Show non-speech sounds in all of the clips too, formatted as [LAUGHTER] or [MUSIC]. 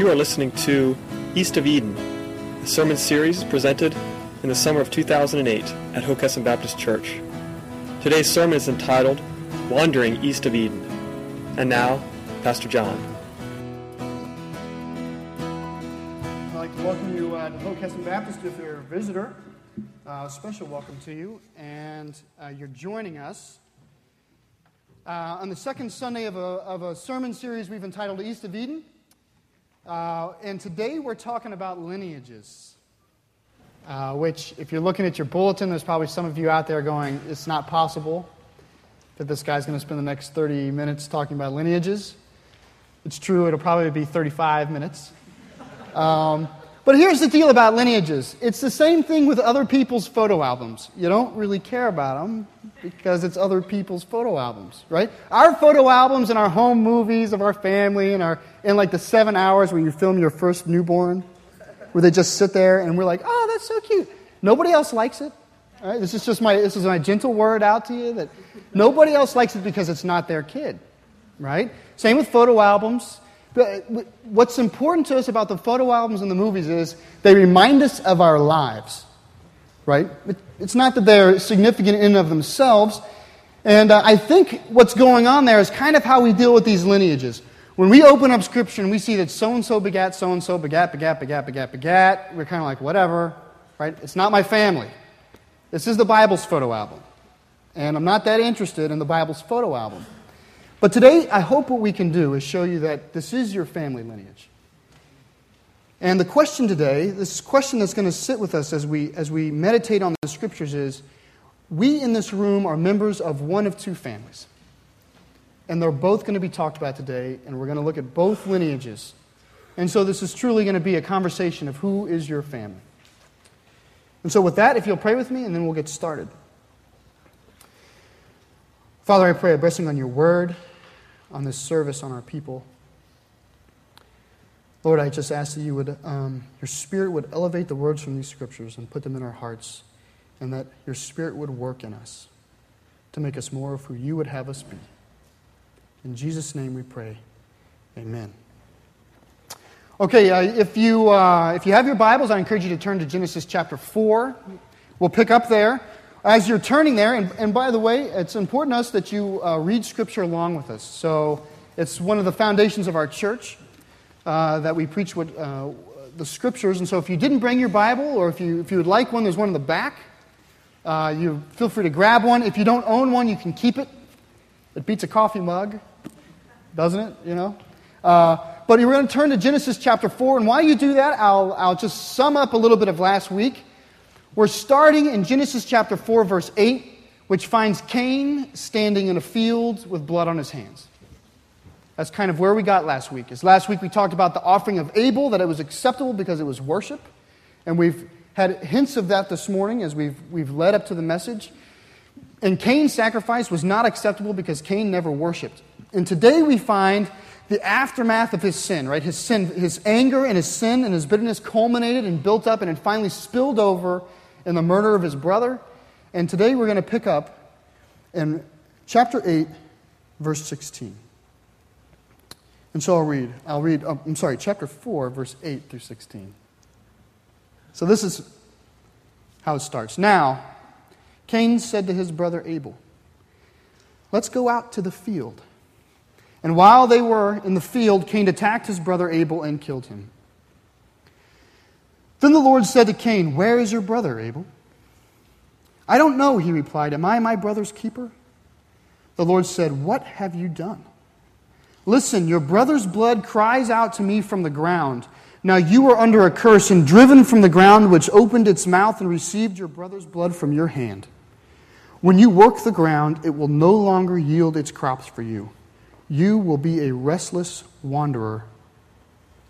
You are listening to East of Eden, a sermon series presented in the summer of 2008 at Hockessin Baptist Church. Today's sermon is entitled Wandering East of Eden. And now, Pastor John. I'd like to welcome you uh, to Hockessin Baptist if you're a visitor. Uh, special welcome to you, and uh, you're joining us uh, on the second Sunday of a, of a sermon series we've entitled East of Eden. Uh, and today we're talking about lineages. Uh, which, if you're looking at your bulletin, there's probably some of you out there going, it's not possible that this guy's going to spend the next 30 minutes talking about lineages. It's true, it'll probably be 35 minutes. Um, but here's the deal about lineages it's the same thing with other people's photo albums. You don't really care about them because it's other people's photo albums, right? Our photo albums and our home movies of our family and our in like the seven hours where you film your first newborn, where they just sit there and we're like, oh, that's so cute. Nobody else likes it. This is just my this is my gentle word out to you that nobody else likes it because it's not their kid, right? Same with photo albums. What's important to us about the photo albums and the movies is they remind us of our lives, right? It's not that they're significant in and of themselves. And uh, I think what's going on there is kind of how we deal with these lineages. When we open up Scripture and we see that so and so begat so and so, begat, begat, begat, begat, begat, we're kind of like, whatever, right? It's not my family. This is the Bible's photo album. And I'm not that interested in the Bible's photo album. But today, I hope what we can do is show you that this is your family lineage. And the question today, this question that's going to sit with us as we, as we meditate on the scriptures is we in this room are members of one of two families. And they're both going to be talked about today, and we're going to look at both lineages. And so this is truly going to be a conversation of who is your family. And so, with that, if you'll pray with me, and then we'll get started. Father, I pray a blessing on your word on this service on our people. Lord, I just ask that you would, um, your Spirit would elevate the words from these scriptures and put them in our hearts, and that your Spirit would work in us to make us more of who you would have us be. In Jesus' name we pray. Amen. Okay, uh, if, you, uh, if you have your Bibles, I encourage you to turn to Genesis chapter 4. We'll pick up there. As you're turning there, and, and by the way, it's important to us that you uh, read Scripture along with us. So it's one of the foundations of our church uh, that we preach what, uh, the Scriptures. And so if you didn't bring your Bible, or if you, if you would like one, there's one in the back. Uh, you feel free to grab one. If you don't own one, you can keep it. It beats a coffee mug, doesn't it? You know. Uh, but we're going to turn to Genesis chapter 4. And while you do that, I'll, I'll just sum up a little bit of last week. We're starting in Genesis chapter 4, verse 8, which finds Cain standing in a field with blood on his hands. That's kind of where we got last week. As last week we talked about the offering of Abel, that it was acceptable because it was worship. And we've had hints of that this morning as we've, we've led up to the message. And Cain's sacrifice was not acceptable because Cain never worshiped. And today we find the aftermath of his sin, right? His sin, his anger and his sin and his bitterness culminated and built up and it finally spilled over in the murder of his brother. And today we're going to pick up in chapter 8, verse 16. And so I'll read. I'll read, oh, I'm sorry, chapter 4, verse 8 through 16. So this is how it starts. Now, Cain said to his brother Abel, Let's go out to the field. And while they were in the field, Cain attacked his brother Abel and killed him. Then the Lord said to Cain, Where is your brother, Abel? I don't know, he replied. Am I my brother's keeper? The Lord said, What have you done? Listen, your brother's blood cries out to me from the ground. Now you are under a curse and driven from the ground, which opened its mouth and received your brother's blood from your hand. When you work the ground, it will no longer yield its crops for you. You will be a restless wanderer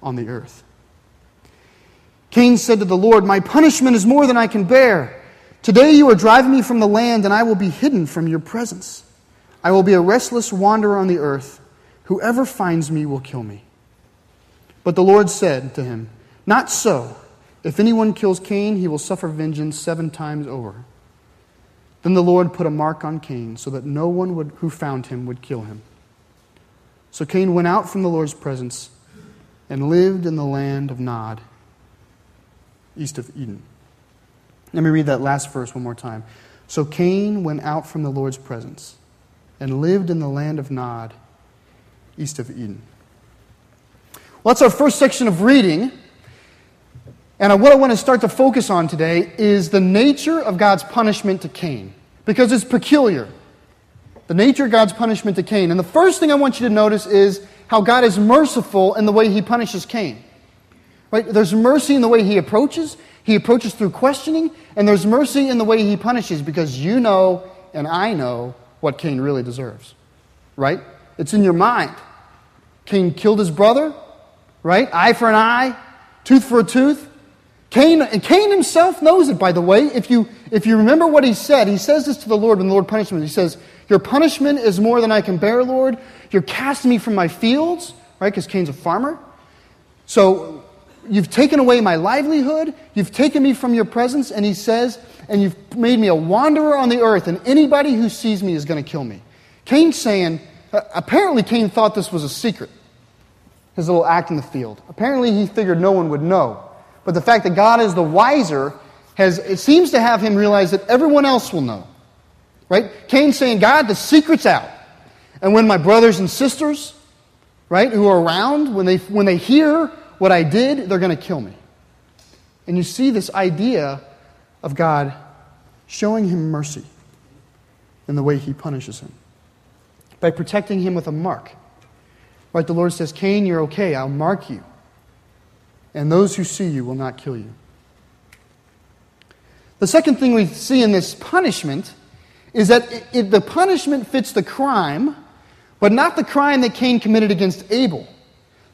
on the earth. Cain said to the Lord, My punishment is more than I can bear. Today you are driving me from the land, and I will be hidden from your presence. I will be a restless wanderer on the earth. Whoever finds me will kill me. But the Lord said to him, Not so. If anyone kills Cain, he will suffer vengeance seven times over. Then the Lord put a mark on Cain, so that no one would, who found him would kill him. So Cain went out from the Lord's presence and lived in the land of Nod, east of Eden. Let me read that last verse one more time. So Cain went out from the Lord's presence and lived in the land of Nod, east of Eden. Well, that's our first section of reading. And what I want to start to focus on today is the nature of God's punishment to Cain, because it's peculiar. The nature of God's punishment to Cain. And the first thing I want you to notice is how God is merciful in the way he punishes Cain. Right? There's mercy in the way he approaches. He approaches through questioning, and there's mercy in the way he punishes because you know and I know what Cain really deserves. Right? It's in your mind. Cain killed his brother, right? Eye for an eye, tooth for a tooth. Cain, and Cain himself knows it, by the way. If you, if you remember what he said, he says this to the Lord when the Lord punished him. He says, Your punishment is more than I can bear, Lord. You're casting me from my fields, right? Because Cain's a farmer. So you've taken away my livelihood. You've taken me from your presence. And he says, and you've made me a wanderer on the earth, and anybody who sees me is going to kill me. Cain's saying, uh, apparently, Cain thought this was a secret, his little act in the field. Apparently, he figured no one would know. But the fact that God is the wiser has, it seems to have him realize that everyone else will know. Right? Cain saying, God, the secret's out. And when my brothers and sisters, right, who are around, when they, when they hear what I did, they're going to kill me. And you see this idea of God showing him mercy in the way he punishes him by protecting him with a mark. Right? The Lord says, Cain, you're okay. I'll mark you. And those who see you will not kill you. The second thing we see in this punishment is that it, it, the punishment fits the crime but not the crime that Cain committed against Abel.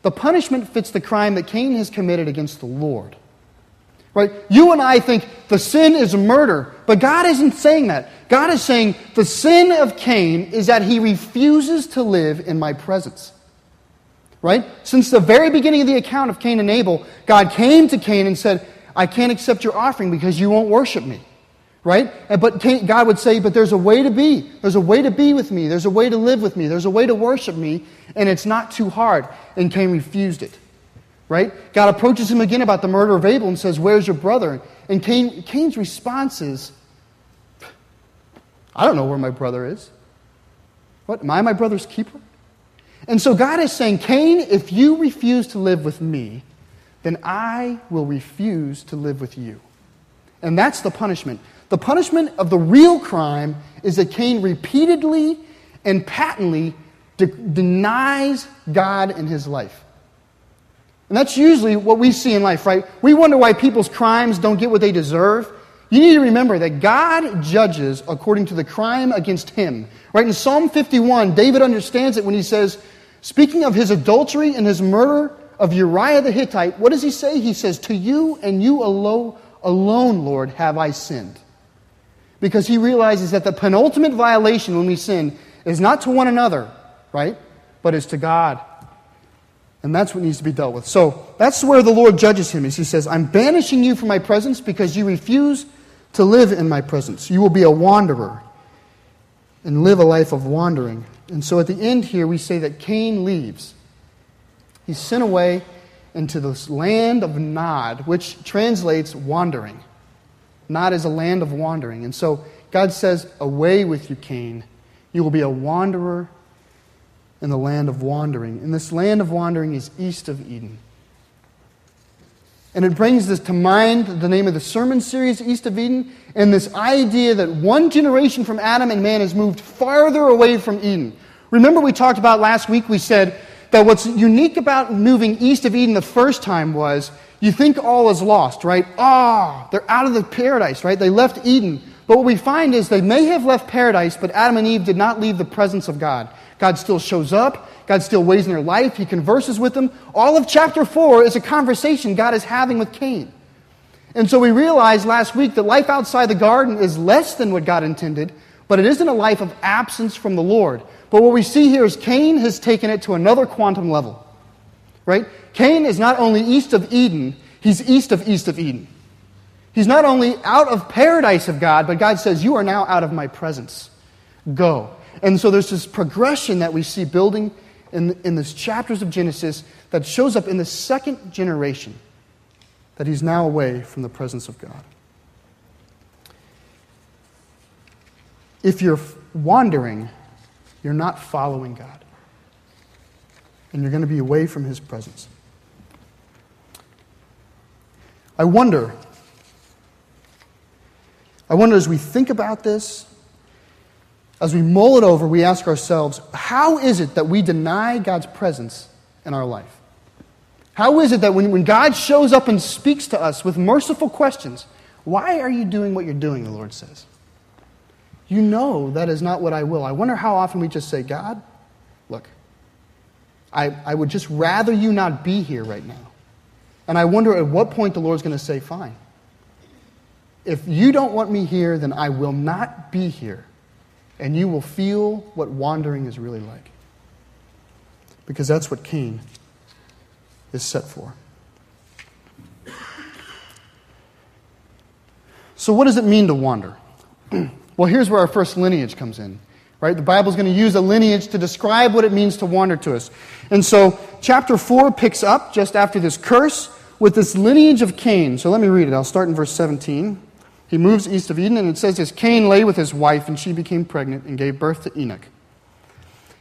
The punishment fits the crime that Cain has committed against the Lord. Right? You and I think the sin is murder, but God isn't saying that. God is saying the sin of Cain is that he refuses to live in my presence. Right? Since the very beginning of the account of Cain and Abel, God came to Cain and said, I can't accept your offering because you won't worship me right? But God would say, but there's a way to be. There's a way to be with me. There's a way to live with me. There's a way to worship me, and it's not too hard. And Cain refused it, right? God approaches him again about the murder of Abel and says, Where's your brother? And Cain, Cain's response is, I don't know where my brother is. What? Am I my brother's keeper? And so God is saying, Cain, if you refuse to live with me, then I will refuse to live with you. And that's the punishment. The punishment of the real crime is that Cain repeatedly and patently de- denies God in his life. And that's usually what we see in life, right? We wonder why people's crimes don't get what they deserve. You need to remember that God judges according to the crime against him. Right? In Psalm 51, David understands it when he says, speaking of his adultery and his murder of Uriah the Hittite, what does he say? He says, To you and you alone, alone Lord, have I sinned because he realizes that the penultimate violation when we sin is not to one another, right? But is to God. And that's what needs to be dealt with. So that's where the Lord judges him. Is he says, I'm banishing you from my presence because you refuse to live in my presence. You will be a wanderer and live a life of wandering. And so at the end here, we say that Cain leaves. He's sent away into this land of Nod, which translates wandering not as a land of wandering. And so God says, Away with you, Cain. You will be a wanderer in the land of wandering. And this land of wandering is east of Eden. And it brings this to mind the name of the sermon series, East of Eden, and this idea that one generation from Adam and man has moved farther away from Eden. Remember, we talked about last week, we said that what's unique about moving east of Eden the first time was you think all is lost, right? Ah, they're out of the paradise, right? They left Eden. But what we find is they may have left paradise, but Adam and Eve did not leave the presence of God. God still shows up. God still weighs in their life. He converses with them. All of chapter 4 is a conversation God is having with Cain. And so we realized last week that life outside the garden is less than what God intended, but it isn't a life of absence from the Lord. But what we see here is Cain has taken it to another quantum level. Right? Cain is not only east of Eden, he's east of east of Eden. He's not only out of paradise of God, but God says, You are now out of my presence. Go. And so there's this progression that we see building in, in this chapters of Genesis that shows up in the second generation that he's now away from the presence of God. If you're wandering, you're not following God. And you're going to be away from his presence. I wonder, I wonder as we think about this, as we mull it over, we ask ourselves, how is it that we deny God's presence in our life? How is it that when, when God shows up and speaks to us with merciful questions, why are you doing what you're doing, the Lord says? You know that is not what I will. I wonder how often we just say, God, I, I would just rather you not be here right now. And I wonder at what point the Lord's going to say, fine. If you don't want me here, then I will not be here. And you will feel what wandering is really like. Because that's what Cain is set for. So, what does it mean to wander? [CLEARS THROAT] well, here's where our first lineage comes in. Right? The Bible is going to use a lineage to describe what it means to wander to us. And so, chapter 4 picks up just after this curse with this lineage of Cain. So, let me read it. I'll start in verse 17. He moves east of Eden, and it says this Cain lay with his wife, and she became pregnant and gave birth to Enoch.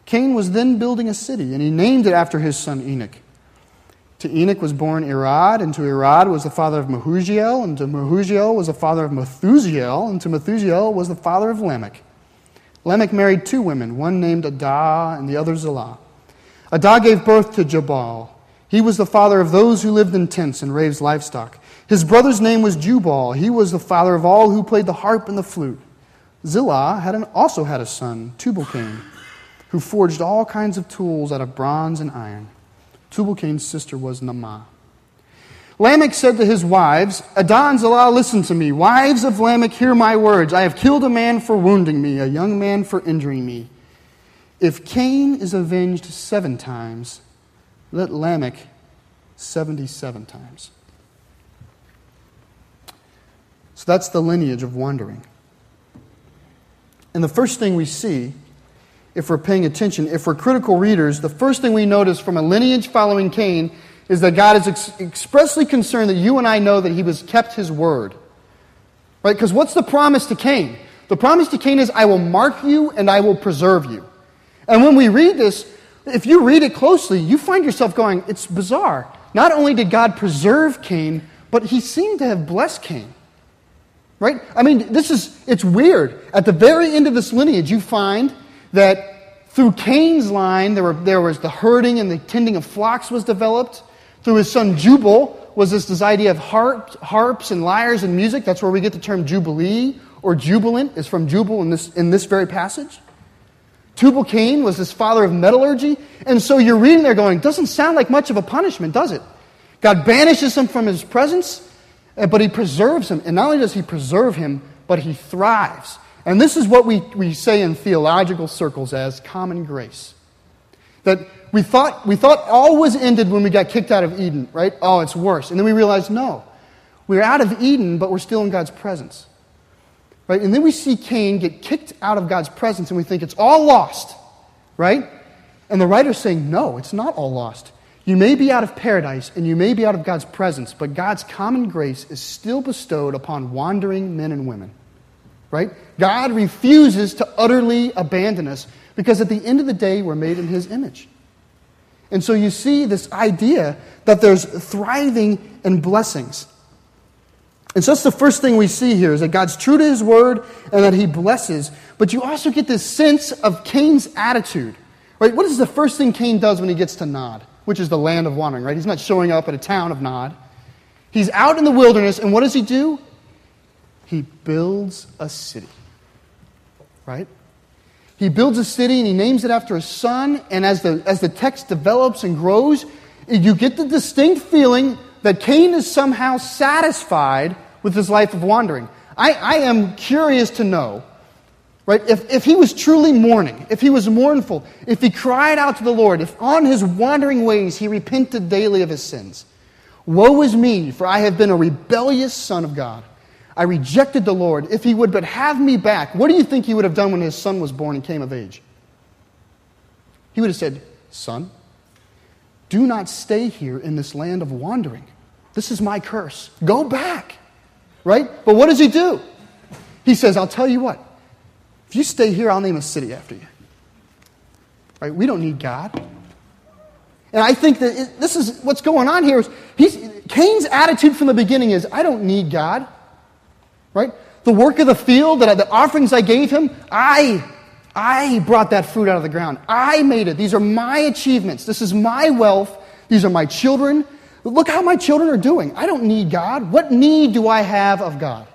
Cain was then building a city, and he named it after his son Enoch. To Enoch was born Irad, and to Irad was the father of Mehujael, and to Mehujael was the father of Methushael, and to Methushael was the father of Lamech. Lamech married two women, one named Adah and the other Zillah. Adah gave birth to Jabal. He was the father of those who lived in tents and raised livestock. His brother's name was Jubal. He was the father of all who played the harp and the flute. Zillah had an, also had a son, Tubal-Cain, who forged all kinds of tools out of bronze and iron. Tubal-Cain's sister was Naamah. Lamech said to his wives, and Zillah, listen to me. Wives of Lamech, hear my words. I have killed a man for wounding me, a young man for injuring me. If Cain is avenged seven times, let Lamech 77 times. So that's the lineage of wandering. And the first thing we see, if we're paying attention, if we're critical readers, the first thing we notice from a lineage following Cain is that God is ex- expressly concerned that you and I know that he was kept his word. Right? Because what's the promise to Cain? The promise to Cain is, I will mark you and I will preserve you. And when we read this, if you read it closely, you find yourself going, it's bizarre. Not only did God preserve Cain, but he seemed to have blessed Cain. Right? I mean, this is, it's weird. At the very end of this lineage, you find that through Cain's line, there, were, there was the herding and the tending of flocks was developed. Through his son Jubal was this, this idea of harp, harps and lyres and music. That's where we get the term jubilee or jubilant is from Jubal in this, in this very passage. Tubal Cain was this father of metallurgy. And so you're reading there going, doesn't sound like much of a punishment, does it? God banishes him from his presence, eh, but he preserves him. And not only does he preserve him, but he thrives. And this is what we, we say in theological circles as common grace. That we thought, we thought all was ended when we got kicked out of Eden, right? Oh, it's worse. And then we realized, no. We're out of Eden, but we're still in God's presence. Right? And then we see Cain get kicked out of God's presence and we think it's all lost. Right? And the writer's saying, no, it's not all lost. You may be out of paradise and you may be out of God's presence, but God's common grace is still bestowed upon wandering men and women. Right? God refuses to utterly abandon us because at the end of the day, we're made in His image. And so you see this idea that there's thriving and blessings. And so that's the first thing we see here is that God's true to his word and that he blesses. But you also get this sense of Cain's attitude. Right? What is the first thing Cain does when he gets to Nod, which is the land of wandering, right? He's not showing up at a town of Nod. He's out in the wilderness, and what does he do? He builds a city. Right? He builds a city and he names it after his son. And as the, as the text develops and grows, you get the distinct feeling that Cain is somehow satisfied with his life of wandering. I, I am curious to know, right, if, if he was truly mourning, if he was mournful, if he cried out to the Lord, if on his wandering ways he repented daily of his sins. Woe is me, for I have been a rebellious son of God. I rejected the Lord. If he would but have me back, what do you think he would have done when his son was born and came of age? He would have said, Son, do not stay here in this land of wandering. This is my curse. Go back. Right? But what does he do? He says, I'll tell you what. If you stay here, I'll name a city after you. Right? We don't need God. And I think that it, this is what's going on here. Is he's, Cain's attitude from the beginning is, I don't need God. Right? The work of the field, that I, the offerings I gave him, I, I brought that fruit out of the ground. I made it. These are my achievements. This is my wealth. These are my children. Look how my children are doing. I don't need God. What need do I have of God?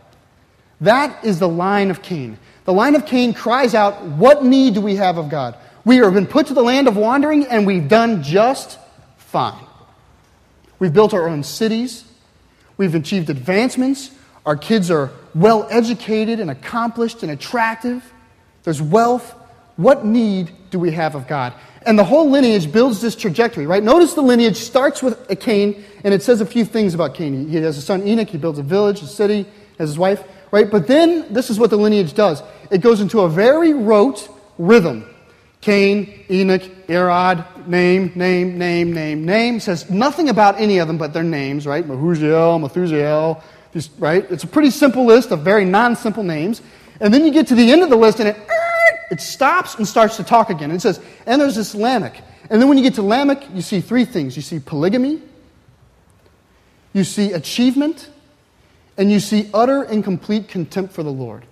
That is the line of Cain. The line of Cain cries out, What need do we have of God? We have been put to the land of wandering, and we've done just fine. We've built our own cities. We've achieved advancements. Our kids are well educated and accomplished and attractive. There's wealth. What need do we have of God? And the whole lineage builds this trajectory, right? Notice the lineage starts with a Cain, and it says a few things about Cain. He has a son Enoch, he builds a village, a city, has his wife, right? But then this is what the lineage does it goes into a very rote rhythm. Cain, Enoch, Irad, name, name, name, name, name. Says nothing about any of them but their names, right? Mahuziel, Methushael, right? It's a pretty simple list of very non simple names. And then you get to the end of the list and it, it stops and starts to talk again. And it says, and there's this Lamech. And then when you get to Lamech, you see three things you see polygamy, you see achievement, and you see utter and complete contempt for the Lord.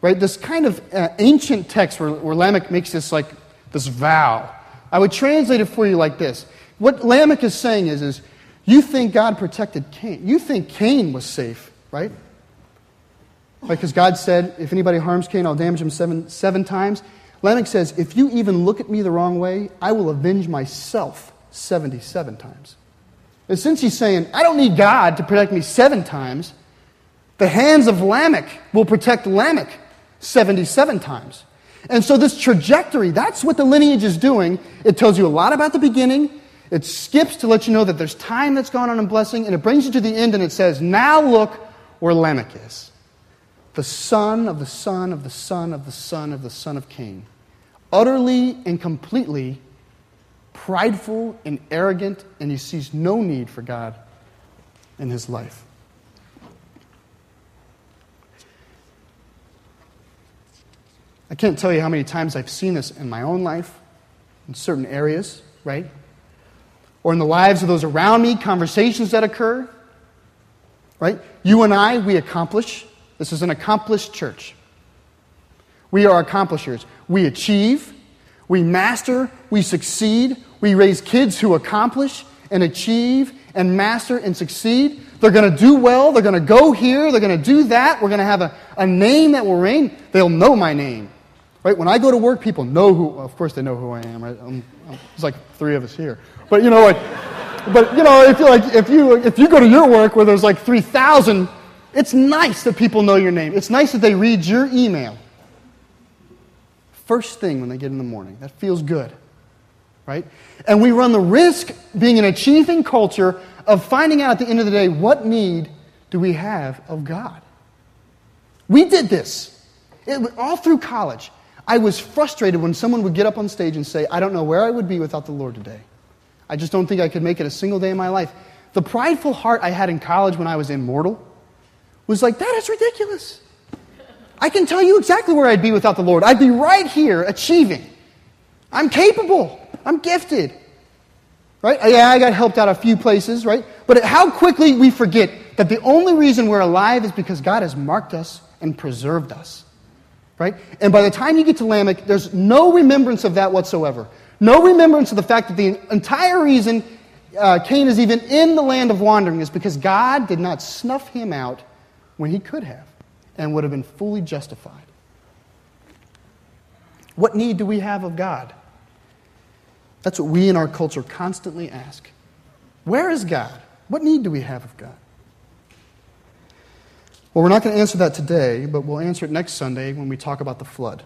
Right? This kind of uh, ancient text where, where Lamech makes this like this vow. I would translate it for you like this. What Lamech is saying is, is you think God protected Cain. You think Cain was safe, right? Because God said, if anybody harms Cain, I'll damage him seven, seven times. Lamech says, if you even look at me the wrong way, I will avenge myself 77 times. And since he's saying, I don't need God to protect me seven times, the hands of Lamech will protect Lamech 77 times. And so, this trajectory, that's what the lineage is doing. It tells you a lot about the beginning. It skips to let you know that there's time that's gone on in blessing, and it brings you to the end, and it says, Now look where Lamech is the son of the son of the son of the son of the son of Cain. Utterly and completely prideful and arrogant, and he sees no need for God in his life. I can't tell you how many times I've seen this in my own life, in certain areas, right? Or in the lives of those around me, conversations that occur, right? You and I, we accomplish. This is an accomplished church. We are accomplishers. We achieve, we master, we succeed, we raise kids who accomplish and achieve and master and succeed. They're going to do well. They're going to go here. They're going to do that. We're going to have a, a name that will reign. They'll know my name. Right? When I go to work, people know who, of course, they know who I am, right? I'm, I'm, there's like three of us here. But, you know, like, but, you know, if, you like, if, you, if you go to your work where there's like 3,000, it's nice that people know your name. It's nice that they read your email. First thing when they get in the morning. That feels good. Right? And we run the risk, being an achieving culture, of finding out at the end of the day what need do we have of God. We did this it, all through college. I was frustrated when someone would get up on stage and say, I don't know where I would be without the Lord today. I just don't think I could make it a single day in my life. The prideful heart I had in college when I was immortal was like, that is ridiculous. I can tell you exactly where I'd be without the Lord. I'd be right here achieving. I'm capable. I'm gifted. Right? Yeah, I got helped out a few places, right? But how quickly we forget that the only reason we're alive is because God has marked us and preserved us. Right? And by the time you get to Lamech, there's no remembrance of that whatsoever. No remembrance of the fact that the entire reason uh, Cain is even in the land of wandering is because God did not snuff him out when he could have and would have been fully justified. What need do we have of God? That's what we in our culture constantly ask. Where is God? What need do we have of God? Well, we're not going to answer that today, but we'll answer it next Sunday when we talk about the flood.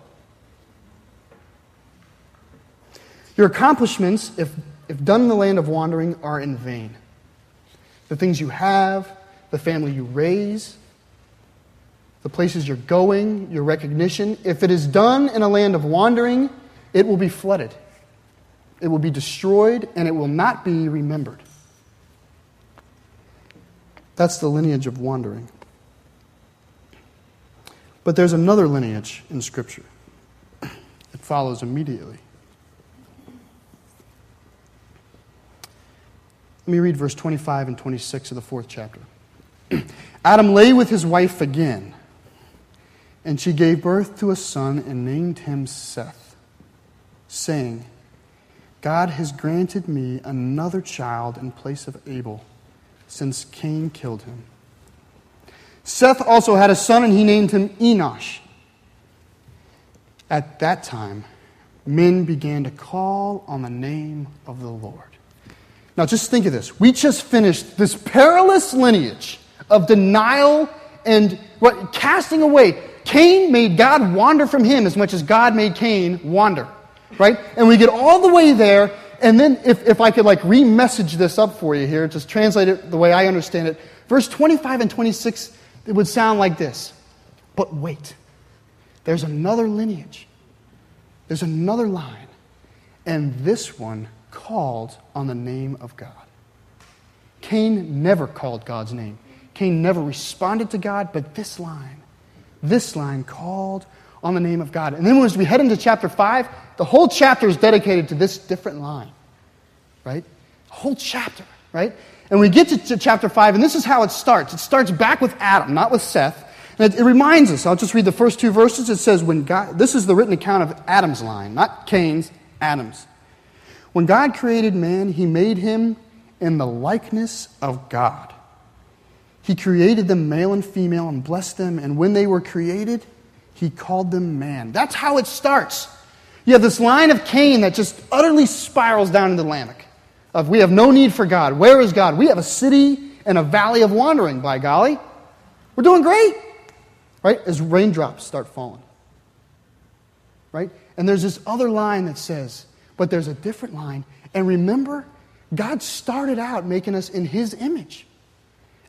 Your accomplishments, if, if done in the land of wandering, are in vain. The things you have, the family you raise, the places you're going, your recognition, if it is done in a land of wandering, it will be flooded. It will be destroyed and it will not be remembered. That's the lineage of wandering. But there's another lineage in Scripture. It follows immediately. Let me read verse 25 and 26 of the fourth chapter. [CLEARS THROAT] Adam lay with his wife again, and she gave birth to a son and named him Seth, saying, God has granted me another child in place of Abel, since Cain killed him. Seth also had a son, and he named him Enosh. At that time, men began to call on the name of the Lord. Now, just think of this. We just finished this perilous lineage of denial and what, casting away. Cain made God wander from him as much as God made Cain wander, right? And we get all the way there, and then if, if I could like re-message this up for you here, just translate it the way I understand it. Verse 25 and 26, it would sound like this. But wait, there's another lineage. There's another line. And this one called on the name of God. Cain never called God's name. Cain never responded to God, but this line, this line called on the name of God. And then as we head into chapter 5, the whole chapter is dedicated to this different line, right? The whole chapter, right? And we get to, to chapter 5, and this is how it starts. It starts back with Adam, not with Seth. And it, it reminds us, I'll just read the first two verses. It says, when God, this is the written account of Adam's line, not Cain's, Adam's. When God created man, he made him in the likeness of God. He created them male and female and blessed them, and when they were created, he called them man. That's how it starts. You have this line of Cain that just utterly spirals down into Lamech. Of we have no need for God. Where is God? We have a city and a valley of wandering, by golly. We're doing great. Right? As raindrops start falling. Right? And there's this other line that says, but there's a different line. And remember, God started out making us in His image.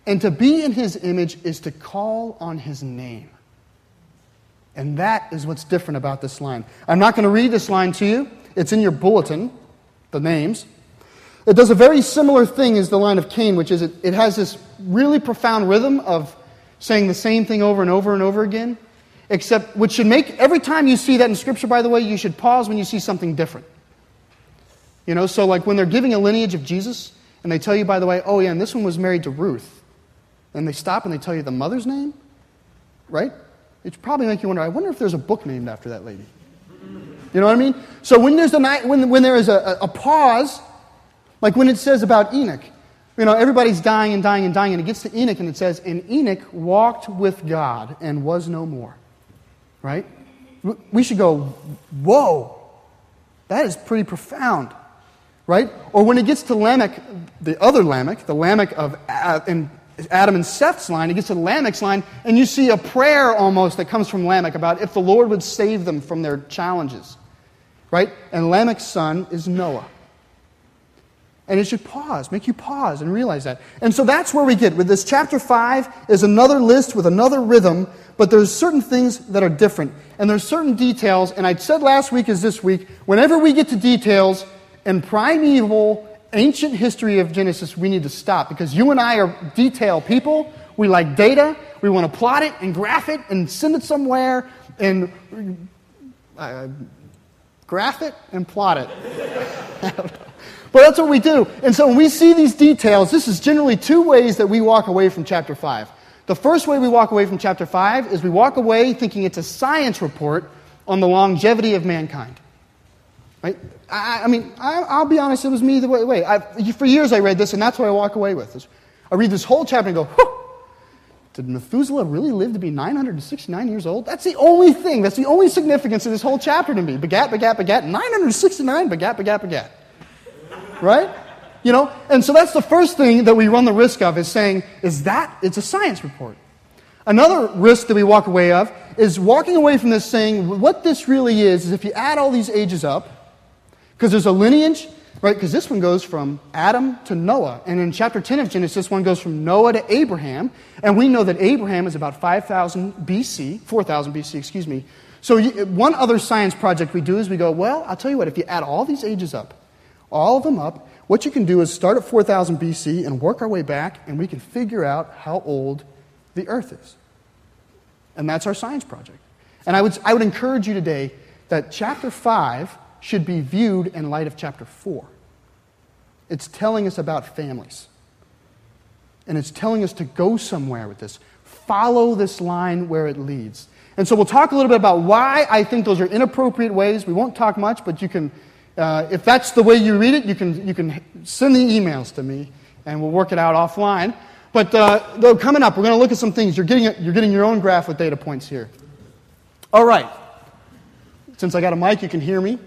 And to be in His image is to call on His name. And that is what's different about this line. I'm not going to read this line to you, it's in your bulletin, the names. It does a very similar thing as the line of Cain, which is it, it has this really profound rhythm of saying the same thing over and over and over again. Except, which should make every time you see that in Scripture, by the way, you should pause when you see something different. You know, so like when they're giving a lineage of Jesus, and they tell you, by the way, oh yeah, and this one was married to Ruth, and they stop and they tell you the mother's name, right? It probably make you wonder, I wonder if there's a book named after that lady. You know what I mean? So when there's a when, when there is a, a pause, like when it says about Enoch, you know, everybody's dying and dying and dying, and it gets to Enoch and it says, And Enoch walked with God and was no more. Right? We should go, Whoa, that is pretty profound right? Or when it gets to Lamech, the other Lamech, the Lamech of Adam and Seth's line, it gets to Lamech's line, and you see a prayer almost that comes from Lamech about if the Lord would save them from their challenges, right? And Lamech's son is Noah. And it should pause, make you pause and realize that. And so that's where we get. With this chapter 5 is another list with another rhythm, but there's certain things that are different. And there's certain details, and I said last week as this week, whenever we get to details, in primeval, ancient history of Genesis, we need to stop because you and I are detail people. We like data. We want to plot it and graph it and send it somewhere and uh, graph it and plot it. [LAUGHS] but that's what we do. And so when we see these details, this is generally two ways that we walk away from chapter 5. The first way we walk away from chapter 5 is we walk away thinking it's a science report on the longevity of mankind. Right? I, I mean, I, will be honest, it was me the way. way. I, for years I read this, and that's what I walk away with. I read this whole chapter and go, Whew, did Methuselah really live to be 969 years old? That's the only thing, that's the only significance of this whole chapter to me. Begat, begat, begat, 969, begat, begat, begat. Right? You know? And so that's the first thing that we run the risk of is saying, is that, it's a science report. Another risk that we walk away of is walking away from this saying, what this really is, is if you add all these ages up, because there's a lineage, right? Because this one goes from Adam to Noah. And in chapter 10 of Genesis, one goes from Noah to Abraham. And we know that Abraham is about 5,000 BC, 4,000 BC, excuse me. So one other science project we do is we go, well, I'll tell you what, if you add all these ages up, all of them up. What you can do is start at 4000 BC and work our way back, and we can figure out how old the earth is. And that's our science project. And I would, I would encourage you today that chapter 5 should be viewed in light of chapter 4. It's telling us about families. And it's telling us to go somewhere with this. Follow this line where it leads. And so we'll talk a little bit about why I think those are inappropriate ways. We won't talk much, but you can, uh, if that's the way you read it, you can, you can send the emails to me and we'll work it out offline. But uh, though coming up, we're going to look at some things. You're getting, you're getting your own graph with data points here. All right. Since I got a mic, you can hear me,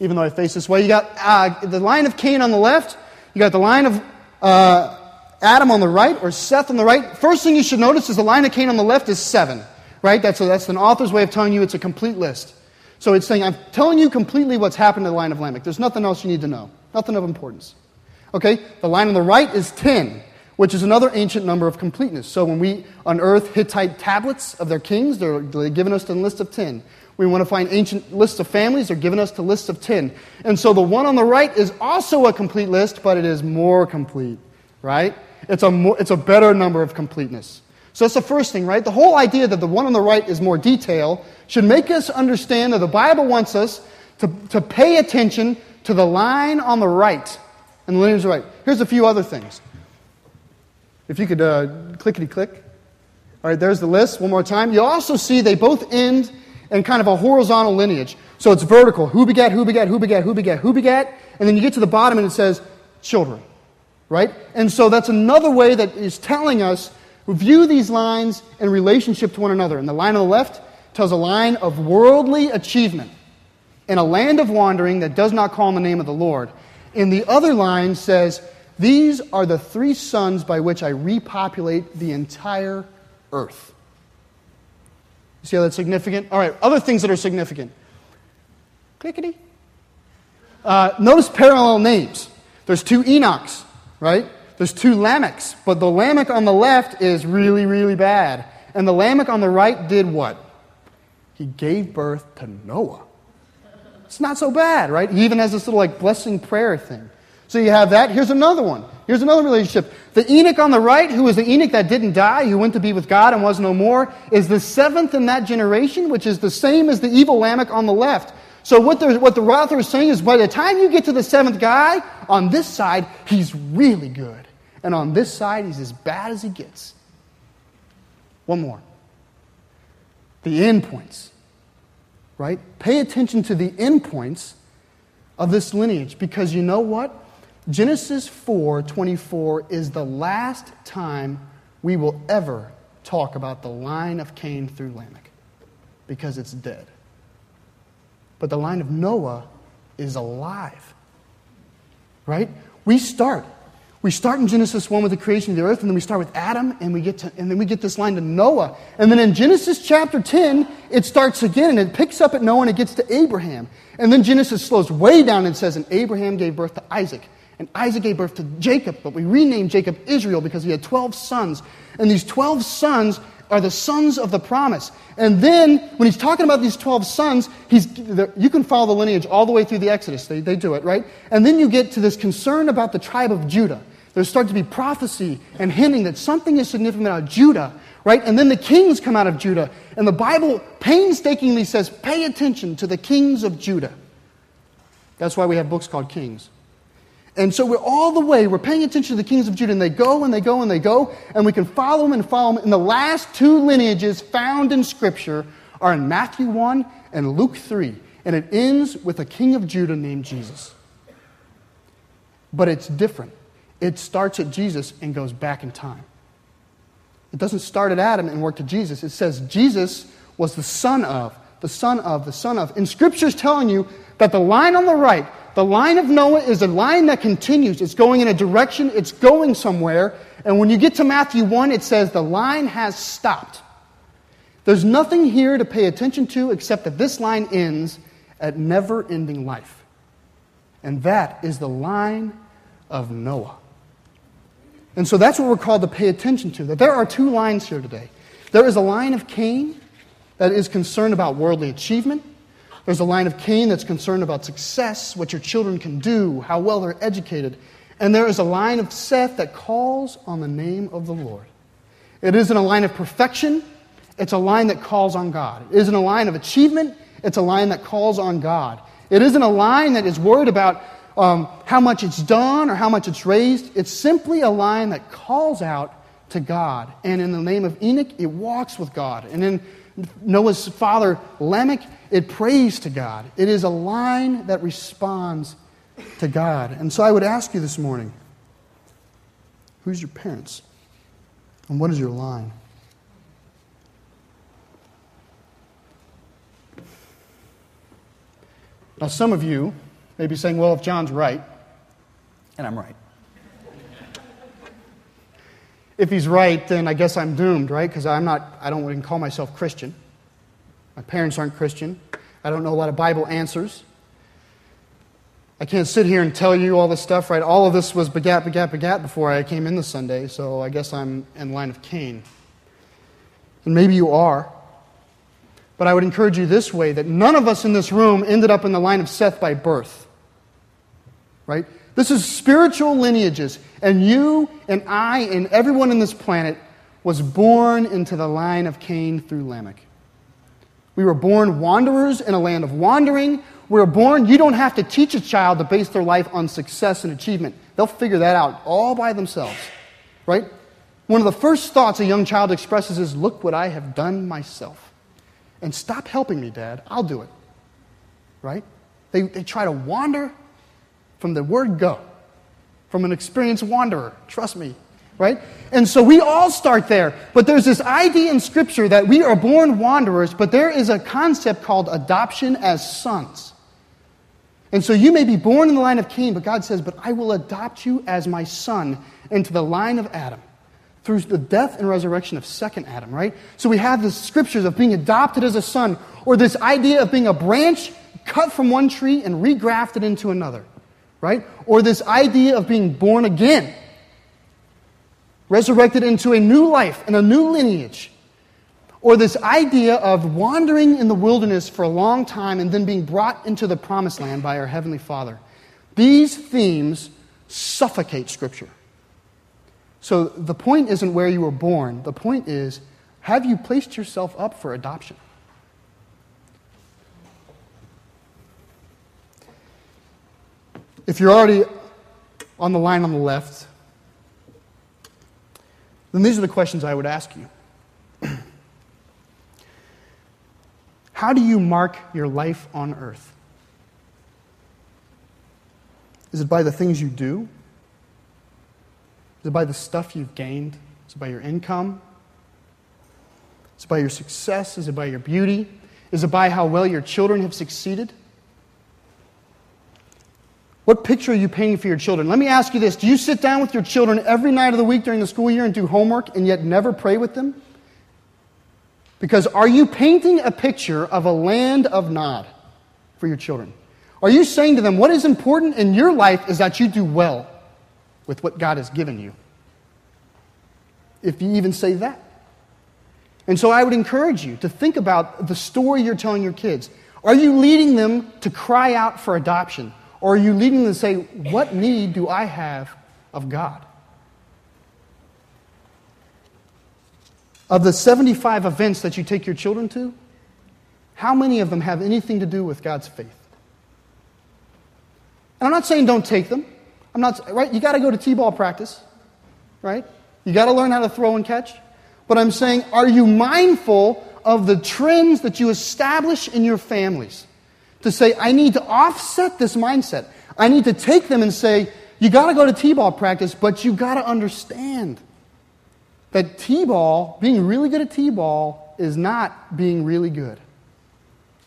even though I face this way. You got uh, the line of Cain on the left. You got the line of uh, Adam on the right, or Seth on the right. First thing you should notice is the line of Cain on the left is seven right? That's, a, that's an author's way of telling you it's a complete list. So it's saying, I'm telling you completely what's happened to the line of Lamech. There's nothing else you need to know, nothing of importance. Okay? The line on the right is 10, which is another ancient number of completeness. So when we unearth Hittite tablets of their kings, they're, giving us the list of 10. We want to find ancient lists of families, they're giving us the lists of 10. And so the one on the right is also a complete list, but it is more complete, right? It's a, more, it's a better number of completeness. So that's the first thing, right? The whole idea that the one on the right is more detail should make us understand that the Bible wants us to, to pay attention to the line on the right and the lineage right. Here's a few other things. If you could uh, clickety click. All right, there's the list one more time. You also see they both end in kind of a horizontal lineage. So it's vertical. Who begat, who begat, who begat, who begat, who begat. And then you get to the bottom and it says children. Right? And so that's another way that is telling us view these lines in relationship to one another. And the line on the left tells a line of worldly achievement in a land of wandering that does not call on the name of the Lord. And the other line says, These are the three sons by which I repopulate the entire earth. You see how that's significant? All right, other things that are significant. Clickety. Uh, notice parallel names. There's two Enochs, right? There's two Lamechs, but the Lamech on the left is really, really bad. And the Lamech on the right did what? He gave birth to Noah. It's not so bad, right? He even has this little like blessing prayer thing. So you have that. Here's another one. Here's another relationship. The Enoch on the right, who was the Enoch that didn't die, who went to be with God and was no more, is the seventh in that generation, which is the same as the evil Lamech on the left. So what the, what the author is saying is by the time you get to the seventh guy, on this side, he's really good. And on this side, he's as bad as he gets. One more. The endpoints, right? Pay attention to the endpoints of this lineage because you know what? Genesis 4:24 is the last time we will ever talk about the line of Cain through Lamech because it's dead. But the line of Noah is alive. Right? We start we start in Genesis 1 with the creation of the earth, and then we start with Adam, and, we get to, and then we get this line to Noah. And then in Genesis chapter 10, it starts again, and it picks up at Noah, and it gets to Abraham. And then Genesis slows way down and says, And Abraham gave birth to Isaac. And Isaac gave birth to Jacob, but we renamed Jacob Israel because he had 12 sons. And these 12 sons are the sons of the promise. And then, when he's talking about these 12 sons, he's, you can follow the lineage all the way through the Exodus. They, they do it, right? And then you get to this concern about the tribe of Judah. There's starting to be prophecy and hinting that something is significant about Judah, right? And then the kings come out of Judah. And the Bible painstakingly says, pay attention to the kings of Judah. That's why we have books called Kings. And so we're all the way, we're paying attention to the kings of Judah, and they go and they go and they go, and we can follow them and follow them. And the last two lineages found in Scripture are in Matthew 1 and Luke 3. And it ends with a king of Judah named Jesus. But it's different. It starts at Jesus and goes back in time. It doesn't start at Adam and work to Jesus. It says Jesus was the son of, the son of, the son of. And Scripture's telling you that the line on the right, the line of Noah, is a line that continues. It's going in a direction, it's going somewhere. And when you get to Matthew 1, it says the line has stopped. There's nothing here to pay attention to except that this line ends at never ending life. And that is the line of Noah. And so that's what we're called to pay attention to. That there are two lines here today. There is a line of Cain that is concerned about worldly achievement. There's a line of Cain that's concerned about success, what your children can do, how well they're educated. And there is a line of Seth that calls on the name of the Lord. It isn't a line of perfection, it's a line that calls on God. It isn't a line of achievement, it's a line that calls on God. It isn't a line that is worried about um, how much it's done or how much it's raised. It's simply a line that calls out to God. And in the name of Enoch, it walks with God. And in Noah's father, Lamech, it prays to God. It is a line that responds to God. And so I would ask you this morning who's your parents? And what is your line? Now, some of you may be saying, well, if John's right, and I'm right. if he's right, then I guess I'm doomed, right? Because I'm not, I don't even call myself Christian. My parents aren't Christian. I don't know a lot of Bible answers. I can't sit here and tell you all this stuff, right? All of this was begat, begat, begat before I came in this Sunday, so I guess I'm in line of Cain. And maybe you are. But I would encourage you this way that none of us in this room ended up in the line of Seth by birth. Right? This is spiritual lineages. And you and I and everyone in this planet was born into the line of Cain through Lamech. We were born wanderers in a land of wandering. We were born, you don't have to teach a child to base their life on success and achievement. They'll figure that out all by themselves. Right? One of the first thoughts a young child expresses is, Look what I have done myself. And stop helping me, Dad. I'll do it. Right? They, they try to wander from the word go, from an experienced wanderer. Trust me. Right? And so we all start there. But there's this idea in Scripture that we are born wanderers, but there is a concept called adoption as sons. And so you may be born in the line of Cain, but God says, But I will adopt you as my son into the line of Adam through the death and resurrection of second Adam, right? So we have the scriptures of being adopted as a son, or this idea of being a branch cut from one tree and regrafted into another, right? Or this idea of being born again, resurrected into a new life and a new lineage. Or this idea of wandering in the wilderness for a long time and then being brought into the promised land by our Heavenly Father. These themes suffocate Scripture. So the point isn't where you were born. The point is, have you placed yourself up for adoption? If you're already on the line on the left, then these are the questions I would ask you. [CLEARS THROAT] How do you mark your life on earth? Is it by the things you do? Is it by the stuff you've gained? Is it by your income? Is it by your success? Is it by your beauty? Is it by how well your children have succeeded? What picture are you painting for your children? Let me ask you this Do you sit down with your children every night of the week during the school year and do homework and yet never pray with them? Because are you painting a picture of a land of Nod for your children? Are you saying to them, what is important in your life is that you do well? with what God has given you. If you even say that. And so I would encourage you to think about the story you're telling your kids. Are you leading them to cry out for adoption? Or are you leading them to say, What need do I have of God? Of the 75 events that you take your children to, how many of them have anything to do with God's faith? And I'm not saying don't take them. I'm not, right? You got to go to T ball practice, right? You got to learn how to throw and catch. But I'm saying, are you mindful of the trends that you establish in your families? To say, I need to offset this mindset. I need to take them and say, you got to go to T ball practice, but you got to understand that T ball, being really good at T ball, is not being really good.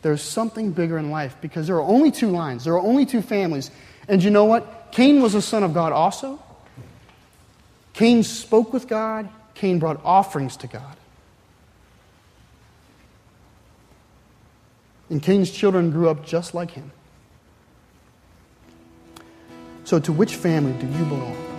There's something bigger in life because there are only two lines, there are only two families. And you know what? Cain was a son of God also. Cain spoke with God, Cain brought offerings to God. And Cain's children grew up just like him. So, to which family do you belong?